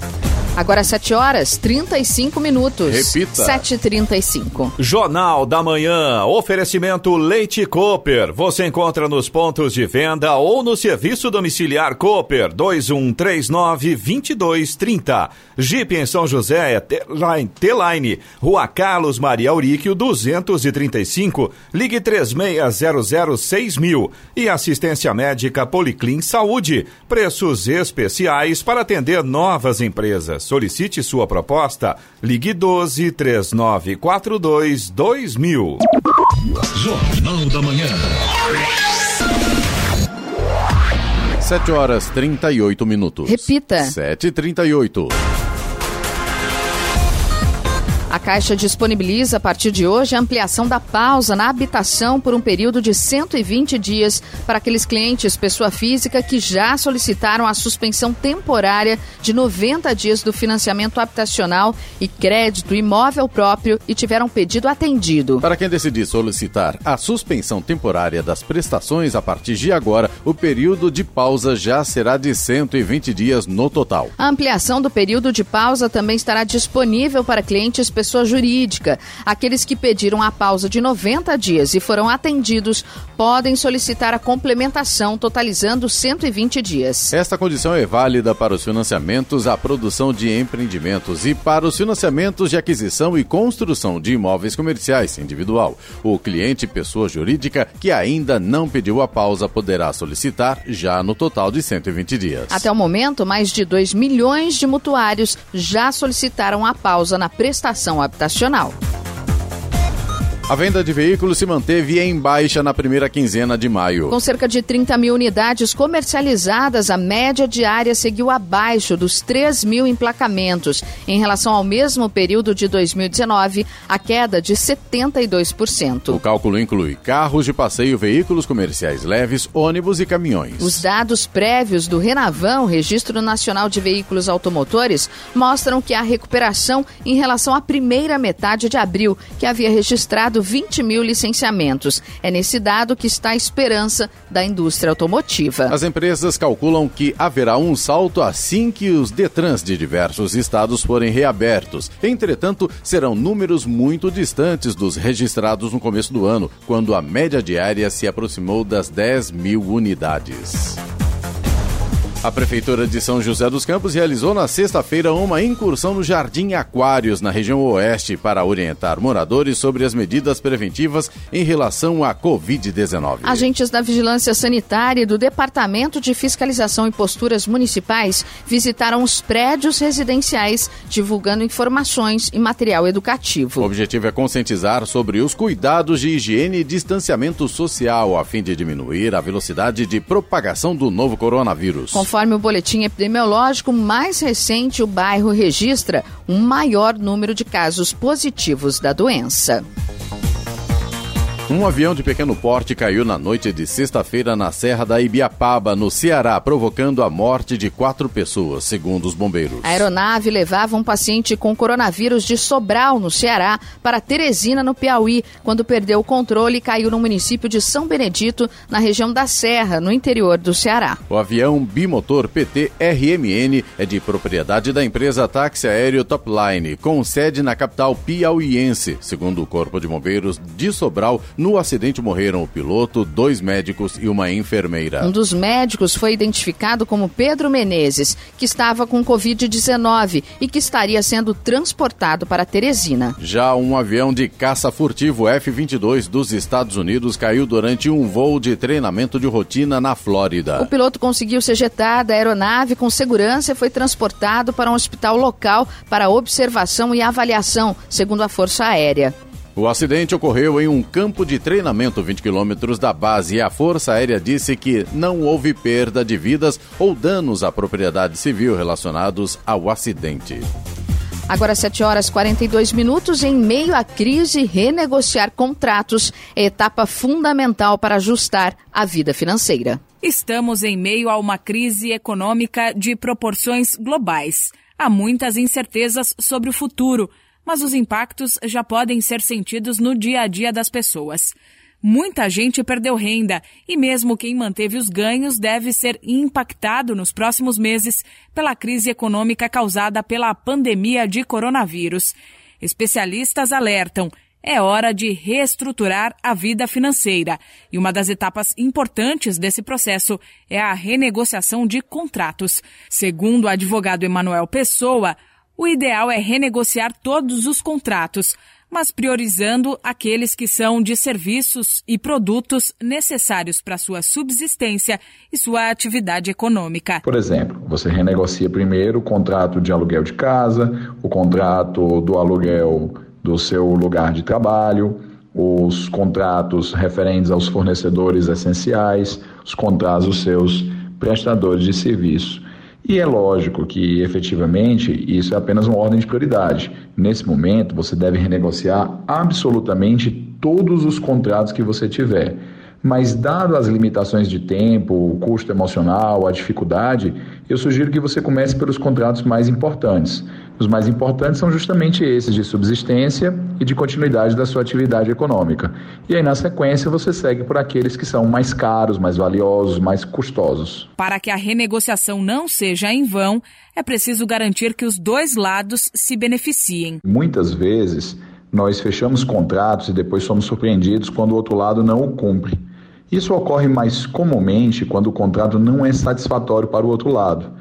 Agora 7 horas 35 minutos. Repita. 7h35. Jornal da Manhã. Oferecimento Leite Cooper. Você encontra nos pontos de venda ou no serviço domiciliar Cooper 2139-2230. Jeep em São José é T-Line. Rua Carlos Maria Auríquio 235. Ligue 36006000. E assistência médica Policlin Saúde. Preços especiais para atender novas empresas. Solicite sua proposta. Ligue 12 3942 2000. Jornal da Manhã. 7 horas 38 minutos. Repita. 7h38. A Caixa disponibiliza a partir de hoje a ampliação da pausa na habitação por um período de 120 dias para aqueles clientes, pessoa física, que já solicitaram a suspensão temporária de 90 dias do financiamento habitacional e crédito imóvel próprio e tiveram pedido atendido. Para quem decidir solicitar a suspensão temporária das prestações a partir de agora, o período de pausa já será de 120 dias no total. A ampliação do período de pausa também estará disponível para clientes pessoa jurídica. Aqueles que pediram a pausa de 90 dias e foram atendidos podem solicitar a complementação, totalizando 120 dias. Esta condição é válida para os financiamentos à produção de empreendimentos e para os financiamentos de aquisição e construção de imóveis comerciais individual. O cliente, pessoa jurídica, que ainda não pediu a pausa, poderá solicitar já no total de 120 dias. Até o momento, mais de 2 milhões de mutuários já solicitaram a pausa na prestação habitacional. A venda de veículos se manteve em baixa na primeira quinzena de maio. Com cerca de 30 mil unidades comercializadas, a média diária seguiu abaixo dos 3 mil emplacamentos. Em relação ao mesmo período de 2019, a queda de 72%. O cálculo inclui carros de passeio, veículos comerciais leves, ônibus e caminhões. Os dados prévios do Renavan, Registro Nacional de Veículos Automotores, mostram que há recuperação em relação à primeira metade de abril, que havia registrado 20 mil licenciamentos. É nesse dado que está a esperança da indústria automotiva. As empresas calculam que haverá um salto assim que os Detrans de diversos estados forem reabertos. Entretanto, serão números muito distantes dos registrados no começo do ano, quando a média diária se aproximou das 10 mil unidades. A Prefeitura de São José dos Campos realizou na sexta-feira uma incursão no Jardim Aquários, na região oeste, para orientar moradores sobre as medidas preventivas em relação à Covid-19. Agentes da Vigilância Sanitária e do Departamento de Fiscalização e Posturas Municipais visitaram os prédios residenciais, divulgando informações e material educativo. O objetivo é conscientizar sobre os cuidados de higiene e distanciamento social, a fim de diminuir a velocidade de propagação do novo coronavírus. Conforme o boletim epidemiológico mais recente, o bairro registra um maior número de casos positivos da doença. Um avião de pequeno porte caiu na noite de sexta-feira na Serra da Ibiapaba, no Ceará, provocando a morte de quatro pessoas, segundo os bombeiros. A aeronave levava um paciente com coronavírus de Sobral, no Ceará, para Teresina, no Piauí, quando perdeu o controle e caiu no município de São Benedito, na região da Serra, no interior do Ceará. O avião bimotor PT-RMN é de propriedade da empresa táxi aéreo Topline, com sede na capital piauiense, segundo o Corpo de Bombeiros de Sobral, no acidente morreram o piloto, dois médicos e uma enfermeira. Um dos médicos foi identificado como Pedro Menezes, que estava com Covid-19 e que estaria sendo transportado para Teresina. Já um avião de caça furtivo F-22 dos Estados Unidos caiu durante um voo de treinamento de rotina na Flórida. O piloto conseguiu se ejetar da aeronave com segurança e foi transportado para um hospital local para observação e avaliação, segundo a Força Aérea. O acidente ocorreu em um campo de treinamento 20 quilômetros da base e a Força Aérea disse que não houve perda de vidas ou danos à propriedade civil relacionados ao acidente. Agora 7 horas 42 minutos, em meio à crise, renegociar contratos é etapa fundamental para ajustar a vida financeira. Estamos em meio a uma crise econômica de proporções globais. Há muitas incertezas sobre o futuro mas os impactos já podem ser sentidos no dia a dia das pessoas. Muita gente perdeu renda e, mesmo quem manteve os ganhos, deve ser impactado nos próximos meses pela crise econômica causada pela pandemia de coronavírus. Especialistas alertam. É hora de reestruturar a vida financeira. E uma das etapas importantes desse processo é a renegociação de contratos. Segundo o advogado Emanuel Pessoa, o ideal é renegociar todos os contratos, mas priorizando aqueles que são de serviços e produtos necessários para sua subsistência e sua atividade econômica. Por exemplo, você renegocia primeiro o contrato de aluguel de casa, o contrato do aluguel do seu lugar de trabalho, os contratos referentes aos fornecedores essenciais, os contratos dos seus prestadores de serviço. E é lógico que, efetivamente, isso é apenas uma ordem de prioridade. Nesse momento, você deve renegociar absolutamente todos os contratos que você tiver. Mas, dado as limitações de tempo, o custo emocional, a dificuldade, eu sugiro que você comece pelos contratos mais importantes. Os mais importantes são justamente esses de subsistência e de continuidade da sua atividade econômica. E aí, na sequência, você segue por aqueles que são mais caros, mais valiosos, mais custosos. Para que a renegociação não seja em vão, é preciso garantir que os dois lados se beneficiem. Muitas vezes, nós fechamos contratos e depois somos surpreendidos quando o outro lado não o cumpre. Isso ocorre mais comumente quando o contrato não é satisfatório para o outro lado.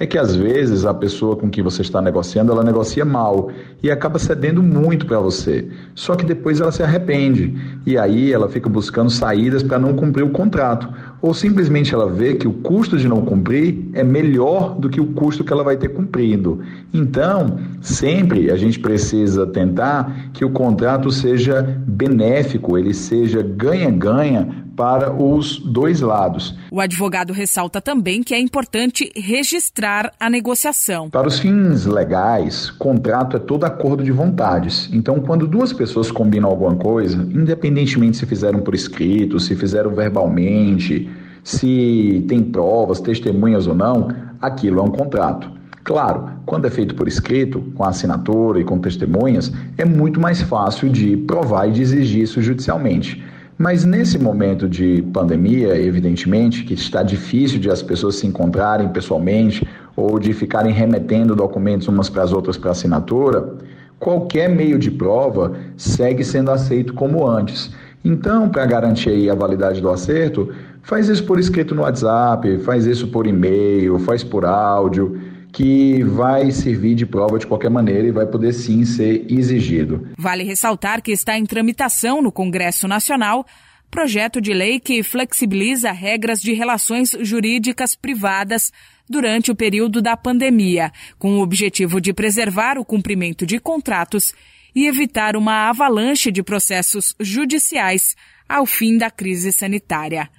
É que às vezes a pessoa com quem você está negociando, ela negocia mal e acaba cedendo muito para você. Só que depois ela se arrepende e aí ela fica buscando saídas para não cumprir o contrato, ou simplesmente ela vê que o custo de não cumprir é melhor do que o custo que ela vai ter cumprindo. Então, sempre a gente precisa tentar que o contrato seja benéfico, ele seja ganha-ganha para os dois lados. O advogado ressalta também que é importante registrar a negociação. Para os fins legais, contrato é todo acordo de vontades. Então, quando duas pessoas combinam alguma coisa, independentemente se fizeram por escrito, se fizeram verbalmente, se tem provas, testemunhas ou não, aquilo é um contrato. Claro, quando é feito por escrito, com assinatura e com testemunhas, é muito mais fácil de provar e de exigir isso judicialmente. Mas nesse momento de pandemia, evidentemente, que está difícil de as pessoas se encontrarem pessoalmente ou de ficarem remetendo documentos umas para as outras para assinatura, qualquer meio de prova segue sendo aceito como antes. Então, para garantir a validade do acerto, faz isso por escrito no WhatsApp, faz isso por e-mail, faz por áudio que vai servir de prova de qualquer maneira e vai poder sim ser exigido. Vale ressaltar que está em tramitação no Congresso Nacional projeto de lei que flexibiliza regras de relações jurídicas privadas durante o período da pandemia, com o objetivo de preservar o cumprimento de contratos e evitar uma avalanche de processos judiciais ao fim da crise sanitária.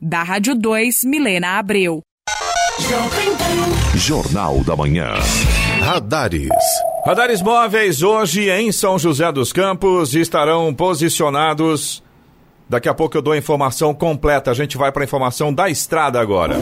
Da Rádio 2, Milena Abreu. Jornal da Manhã. Radares. Radares móveis hoje em São José dos Campos estarão posicionados. Daqui a pouco eu dou a informação completa. A gente vai para a informação da estrada agora.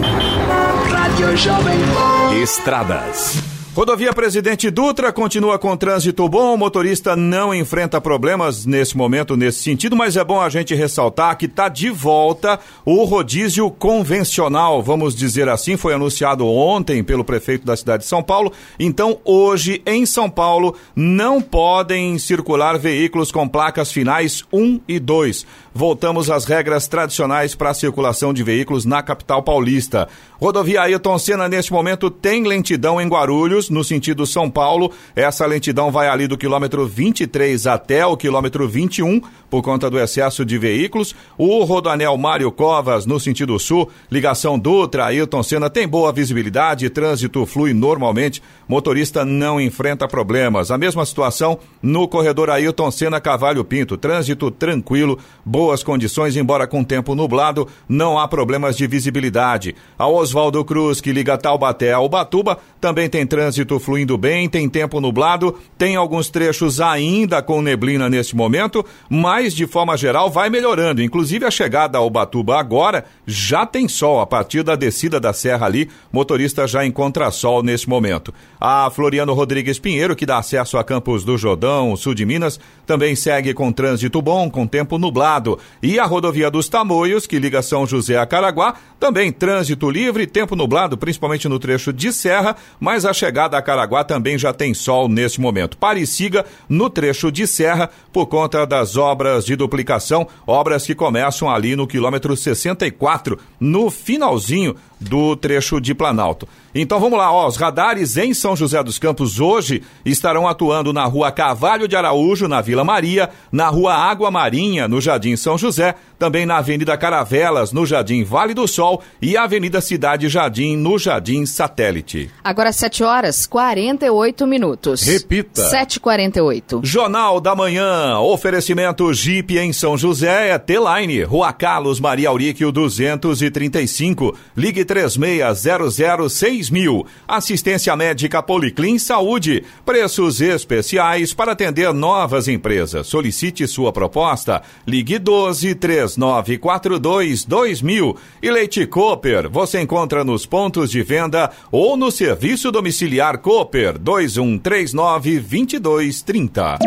Estradas. Rodovia Presidente Dutra continua com trânsito bom, o motorista não enfrenta problemas nesse momento, nesse sentido, mas é bom a gente ressaltar que está de volta o rodízio convencional, vamos dizer assim, foi anunciado ontem pelo prefeito da cidade de São Paulo. Então, hoje, em São Paulo, não podem circular veículos com placas finais 1 e 2. Voltamos às regras tradicionais para a circulação de veículos na capital paulista. Rodovia Ailton Senna, neste momento, tem lentidão em Guarulhos, no sentido São Paulo. Essa lentidão vai ali do quilômetro 23 até o quilômetro 21, por conta do excesso de veículos. O Rodoanel Mário Covas, no sentido sul, ligação Dutra, Ailton Senna, tem boa visibilidade, trânsito flui normalmente, motorista não enfrenta problemas. A mesma situação no corredor Ailton Senna Cavalho Pinto, trânsito tranquilo, boas condições, embora com tempo nublado, não há problemas de visibilidade. A Oswaldo Cruz, que liga Taubaté ao Batuba, também tem trânsito fluindo bem, tem tempo nublado, tem alguns trechos ainda com neblina neste momento, mas de forma geral vai melhorando. Inclusive a chegada ao Batuba agora já tem sol a partir da descida da serra ali, motorista já encontra sol neste momento. A Floriano Rodrigues Pinheiro, que dá acesso a Campos do Jordão, sul de Minas, também segue com trânsito bom, com tempo nublado. E a rodovia dos Tamoios, que liga São José a Caraguá, também trânsito livre, tempo nublado, principalmente no trecho de serra, mas a chegada a Caraguá também já tem sol neste momento. Pare siga no trecho de serra por conta das obras de duplicação, obras que começam ali no quilômetro 64, no finalzinho do trecho de Planalto. Então vamos lá, ó, os radares em São José dos Campos hoje estarão atuando na rua Cavalho de Araújo, na Vila Maria, na rua Água Marinha, no Jardim São José, também na Avenida Caravelas, no Jardim Vale do Sol e Avenida Cidade Jardim, no Jardim Satélite. Agora 7 horas 48 minutos. Repita. 7h48. Jornal da Manhã, oferecimento Jeep em São José é T-Line, Rua Carlos Maria Auríquio 235, ligue 3600 mil. Assistência médica Policlin Saúde. Preços especiais para atender novas empresas. Solicite sua proposta. Ligue 12 3942 2000. E Leite Cooper. Você encontra nos pontos de venda ou no serviço domiciliar Cooper 2139 2230.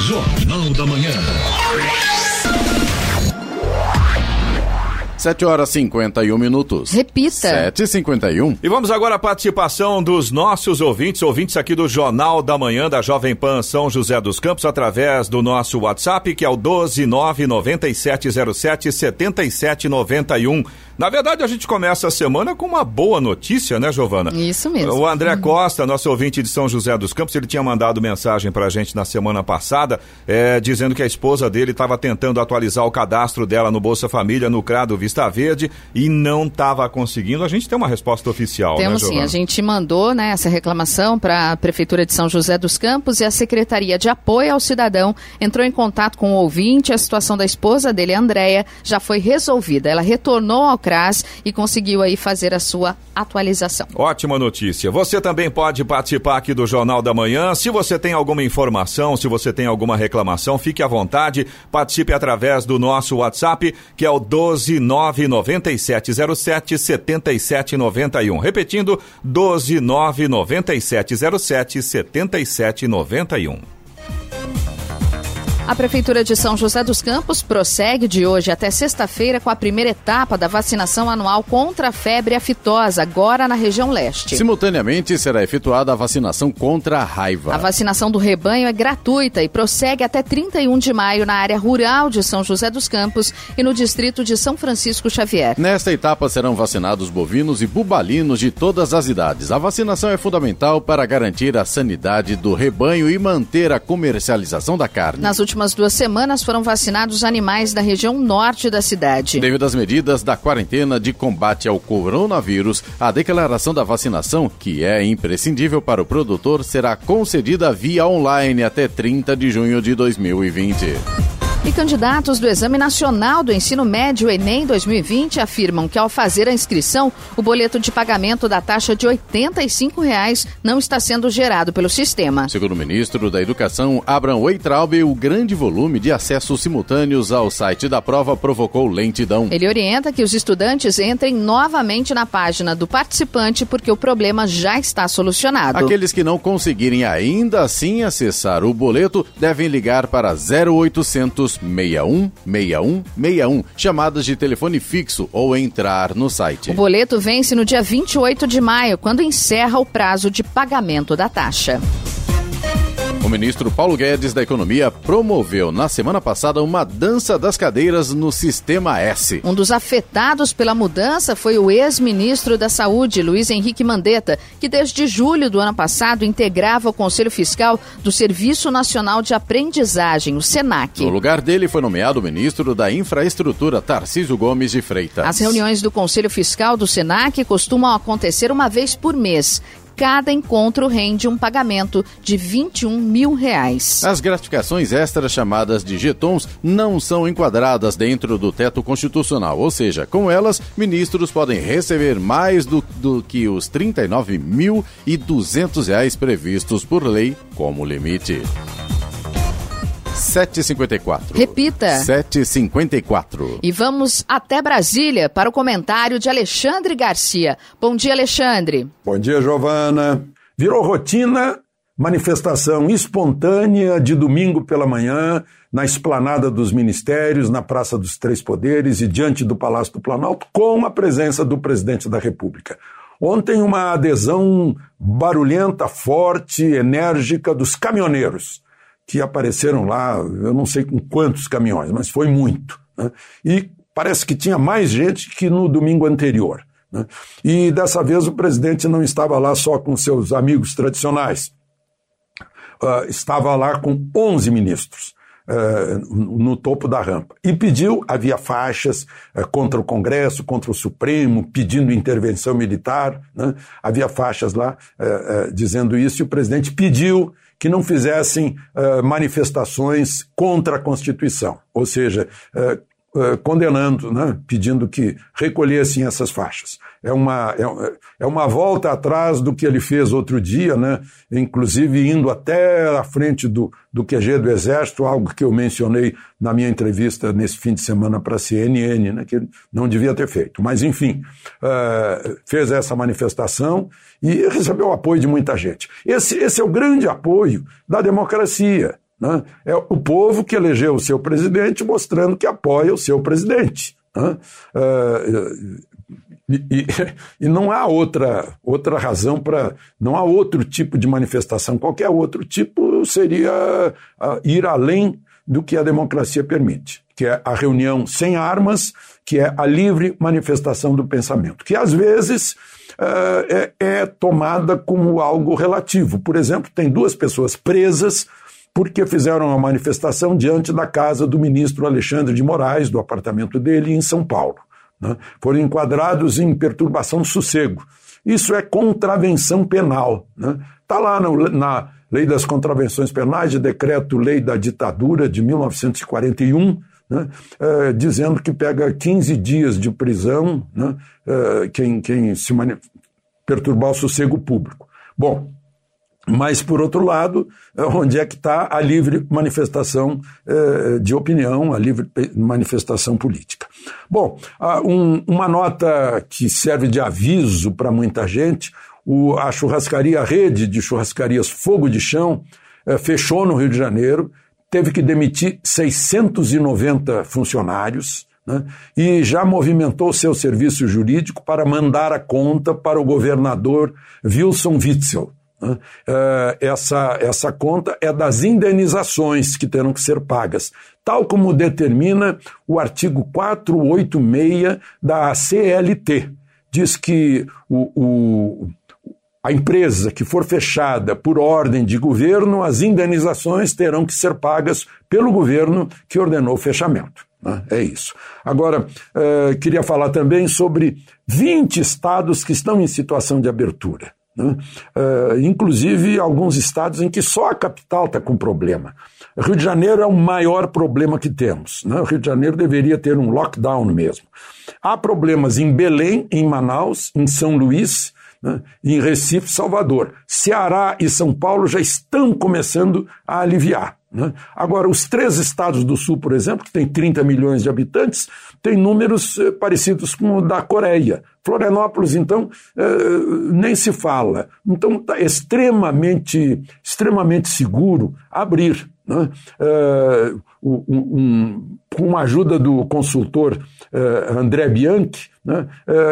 Jornal da Manhã. 7 horas 51 minutos. Repita. 7h51. E vamos agora à participação dos nossos ouvintes, ouvintes aqui do Jornal da Manhã da Jovem Pan São José dos Campos, através do nosso WhatsApp, que é o 12997077791. Na verdade, a gente começa a semana com uma boa notícia, né, Giovana? Isso mesmo. O André Costa, nosso ouvinte de São José dos Campos, ele tinha mandado mensagem pra gente na semana passada, é, dizendo que a esposa dele estava tentando atualizar o cadastro dela no Bolsa Família, no Crado Vista Verde, e não estava conseguindo. A gente tem uma resposta oficial, Temos né, sim, Giovana? a gente mandou né, essa reclamação para a Prefeitura de São José dos Campos e a Secretaria de Apoio ao Cidadão entrou em contato com o ouvinte. A situação da esposa dele, Andréia, já foi resolvida. Ela retornou ao E conseguiu aí fazer a sua atualização. Ótima notícia. Você também pode participar aqui do Jornal da Manhã. Se você tem alguma informação, se você tem alguma reclamação, fique à vontade. Participe através do nosso WhatsApp, que é o 12997077791. Repetindo, 12997077791. A Prefeitura de São José dos Campos prossegue de hoje até sexta-feira com a primeira etapa da vacinação anual contra a febre aftosa, agora na região leste. Simultaneamente será efetuada a vacinação contra a raiva. A vacinação do rebanho é gratuita e prossegue até 31 de maio na área rural de São José dos Campos e no distrito de São Francisco Xavier. Nesta etapa serão vacinados bovinos e bubalinos de todas as idades. A vacinação é fundamental para garantir a sanidade do rebanho e manter a comercialização da carne. Nas últimas duas semanas foram vacinados animais da região norte da cidade. Devido às medidas da quarentena de combate ao coronavírus, a declaração da vacinação, que é imprescindível para o produtor, será concedida via online até 30 de junho de 2020. E candidatos do Exame Nacional do Ensino Médio Enem 2020 afirmam que ao fazer a inscrição, o boleto de pagamento da taxa de 85 reais não está sendo gerado pelo sistema. Segundo o ministro da Educação, Abraham Weitraub, o grande volume de acessos simultâneos ao site da prova provocou lentidão. Ele orienta que os estudantes entrem novamente na página do participante porque o problema já está solucionado. Aqueles que não conseguirem ainda assim acessar o boleto devem ligar para 0800 61 61 61, chamadas de telefone fixo ou entrar no site. O boleto vence no dia 28 de maio, quando encerra o prazo de pagamento da taxa. O ministro Paulo Guedes da Economia promoveu na semana passada uma dança das cadeiras no Sistema S. Um dos afetados pela mudança foi o ex-ministro da Saúde, Luiz Henrique Mandetta, que desde julho do ano passado integrava o Conselho Fiscal do Serviço Nacional de Aprendizagem, o SENAC. No lugar dele foi nomeado o ministro da Infraestrutura, Tarcísio Gomes de Freitas. As reuniões do Conselho Fiscal do SENAC costumam acontecer uma vez por mês cada encontro rende um pagamento de 21 mil reais. As gratificações extras chamadas de getons não são enquadradas dentro do teto constitucional, ou seja, com elas, ministros podem receber mais do, do que os 39.200 reais previstos por lei como limite. 754. Repita. 754. E vamos até Brasília para o comentário de Alexandre Garcia. Bom dia, Alexandre. Bom dia, Giovana. Virou rotina manifestação espontânea de domingo pela manhã na esplanada dos ministérios, na Praça dos Três Poderes e diante do Palácio do Planalto, com a presença do presidente da República. Ontem, uma adesão barulhenta, forte, enérgica dos caminhoneiros que apareceram lá, eu não sei com quantos caminhões, mas foi muito. Né? E parece que tinha mais gente que no domingo anterior. Né? E dessa vez o presidente não estava lá só com seus amigos tradicionais, uh, estava lá com 11 ministros. Uh, no topo da rampa. E pediu, havia faixas uh, contra o Congresso, contra o Supremo, pedindo intervenção militar, né? havia faixas lá uh, dizendo isso, e o presidente pediu que não fizessem manifestações contra a Constituição, ou seja, condenando, né? pedindo que recolhessem essas faixas. É uma, é, é, uma volta atrás do que ele fez outro dia, né? inclusive indo até a frente do, do QG do Exército, algo que eu mencionei na minha entrevista nesse fim de semana para a CNN, né? que ele não devia ter feito. Mas, enfim, uh, fez essa manifestação e recebeu o apoio de muita gente. Esse, esse é o grande apoio da democracia. Né? É o povo que elegeu o seu presidente mostrando que apoia o seu presidente. Né? Uh, e, e, e, não há outra, outra razão para. Não há outro tipo de manifestação. Qualquer outro tipo seria ir além do que a democracia permite, que é a reunião sem armas, que é a livre manifestação do pensamento, que às vezes uh, é, é tomada como algo relativo. Por exemplo, tem duas pessoas presas porque fizeram uma manifestação diante da casa do ministro Alexandre de Moraes, do apartamento dele em São Paulo. Né? Foram enquadrados em perturbação do sossego. Isso é contravenção penal. Está né? Tá lá no, na Lei das Contravenções Penais, de decreto-lei da ditadura de 1941, né? É, dizendo que pega 15 dias de prisão é, quem, quem se perturbar o sossego público. Bom, mas, por outro lado, é, onde é que está a livre manifestação eh, de opinião, a livre manifestação política? Bom, um, uma nota que serve de aviso para muita gente: o, a churrascaria, a rede de churrascarias Fogo de Chão, eh, fechou no Rio de Janeiro, teve que demitir 690 funcionários. Né, e já movimentou seu serviço jurídico para mandar a conta para o governador Wilson Witzel. Né? É, essa, essa conta é das indenizações que terão que ser pagas, tal como determina o artigo 486 da CLT. Diz que o, o, a empresa que for fechada por ordem de governo, as indenizações terão que ser pagas pelo governo que ordenou o fechamento. Né? É isso. Agora, é, queria falar também sobre 20 estados que estão em situação de abertura. Uh, inclusive alguns estados em que só a capital está com problema. Rio de Janeiro é o maior problema que temos. Né? O Rio de Janeiro deveria ter um lockdown mesmo. Há problemas em Belém, em Manaus, em São Luís, né? em Recife, Salvador. Ceará e São Paulo já estão começando a aliviar. Né? Agora, os três estados do Sul, por exemplo, que tem 30 milhões de habitantes, têm números eh, parecidos com o da Coreia. Florianópolis, então, eh, nem se fala. Então, está extremamente, extremamente seguro abrir. Né? Eh, um, com a ajuda do consultor André Bianchi, né?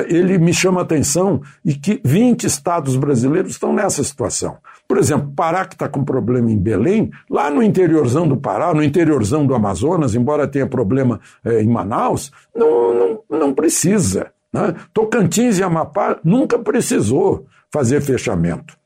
ele me chama a atenção e que 20 estados brasileiros estão nessa situação. Por exemplo, Pará, que está com problema em Belém, lá no interiorzão do Pará, no interiorzão do Amazonas, embora tenha problema em Manaus, não, não, não precisa. Né? Tocantins e Amapá nunca precisou fazer fechamento.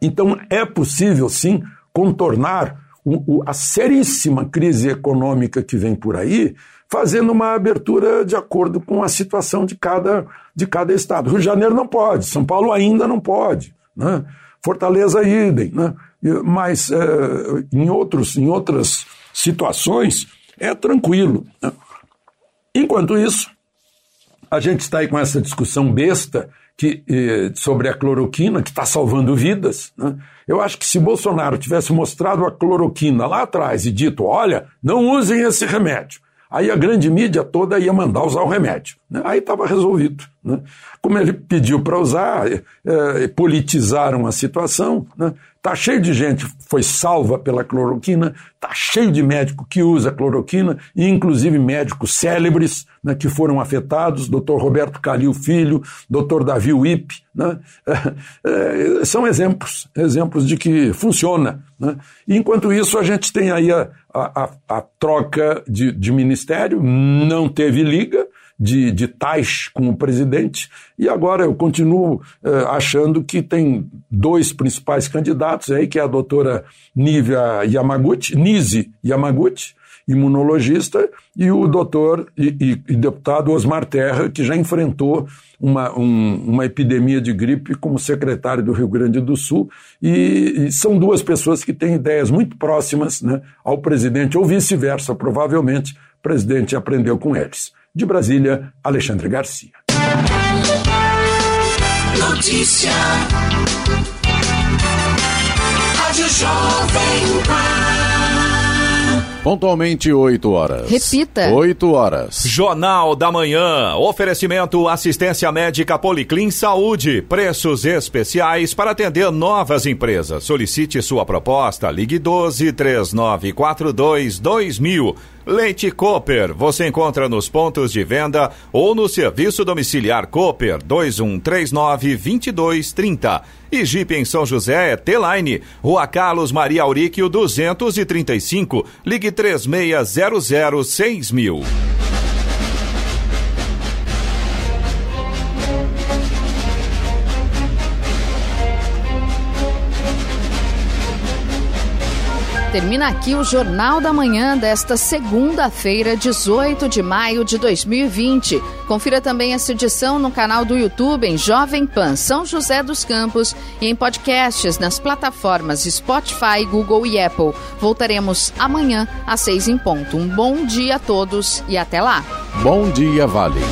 Então é possível, sim, contornar o, o, a seríssima crise econômica que vem por aí, fazendo uma abertura de acordo com a situação de cada, de cada estado. Rio de Janeiro não pode, São Paulo ainda não pode. Né? Fortaleza idem, né? mas é, em, outros, em outras situações é tranquilo. Né? Enquanto isso, a gente está aí com essa discussão besta que, eh, sobre a cloroquina, que está salvando vidas. Né? Eu acho que se Bolsonaro tivesse mostrado a cloroquina lá atrás e dito: olha, não usem esse remédio, Aí a grande mídia toda ia mandar usar o remédio. Né? Aí estava resolvido. Né? Como ele pediu para usar, é, é, politizaram a situação. Né? Tá cheio de gente foi salva pela cloroquina, tá cheio de médico que usa cloroquina, e inclusive médicos célebres né, que foram afetados, Dr. Roberto Calil Filho, Dr. Davi Wipp, né? É, é, são exemplos, exemplos de que funciona. Né? Enquanto isso, a gente tem aí a, a, a troca de, de ministério, não teve liga, de, de tais com o presidente, e agora eu continuo eh, achando que tem dois principais candidatos aí, que é a doutora Nívia Yamaguchi, Nise Yamaguchi, imunologista, e o doutor e, e, e, deputado Osmar Terra, que já enfrentou uma, um, uma epidemia de gripe como secretário do Rio Grande do Sul, e, e são duas pessoas que têm ideias muito próximas né, ao presidente, ou vice-versa, provavelmente o presidente aprendeu com eles. De Brasília, Alexandre Garcia. Notícia. Rádio Jovem Pan. Pontualmente 8 horas. Repita. 8 horas. Jornal da Manhã. Oferecimento assistência médica Policlin Saúde. Preços especiais para atender novas empresas. Solicite sua proposta. Ligue 12 3942 2000. Leite Cooper, você encontra nos pontos de venda ou no serviço domiciliar Cooper 2139 2230. E Jeep em São José é T-Line, Rua Carlos Maria Auríquio 235, ligue 3600 6000. Termina aqui o Jornal da Manhã desta segunda-feira, 18 de maio de 2020. Confira também essa edição no canal do YouTube em Jovem Pan São José dos Campos e em podcasts nas plataformas Spotify, Google e Apple. Voltaremos amanhã às seis em ponto. Um bom dia a todos e até lá. Bom dia, Vale.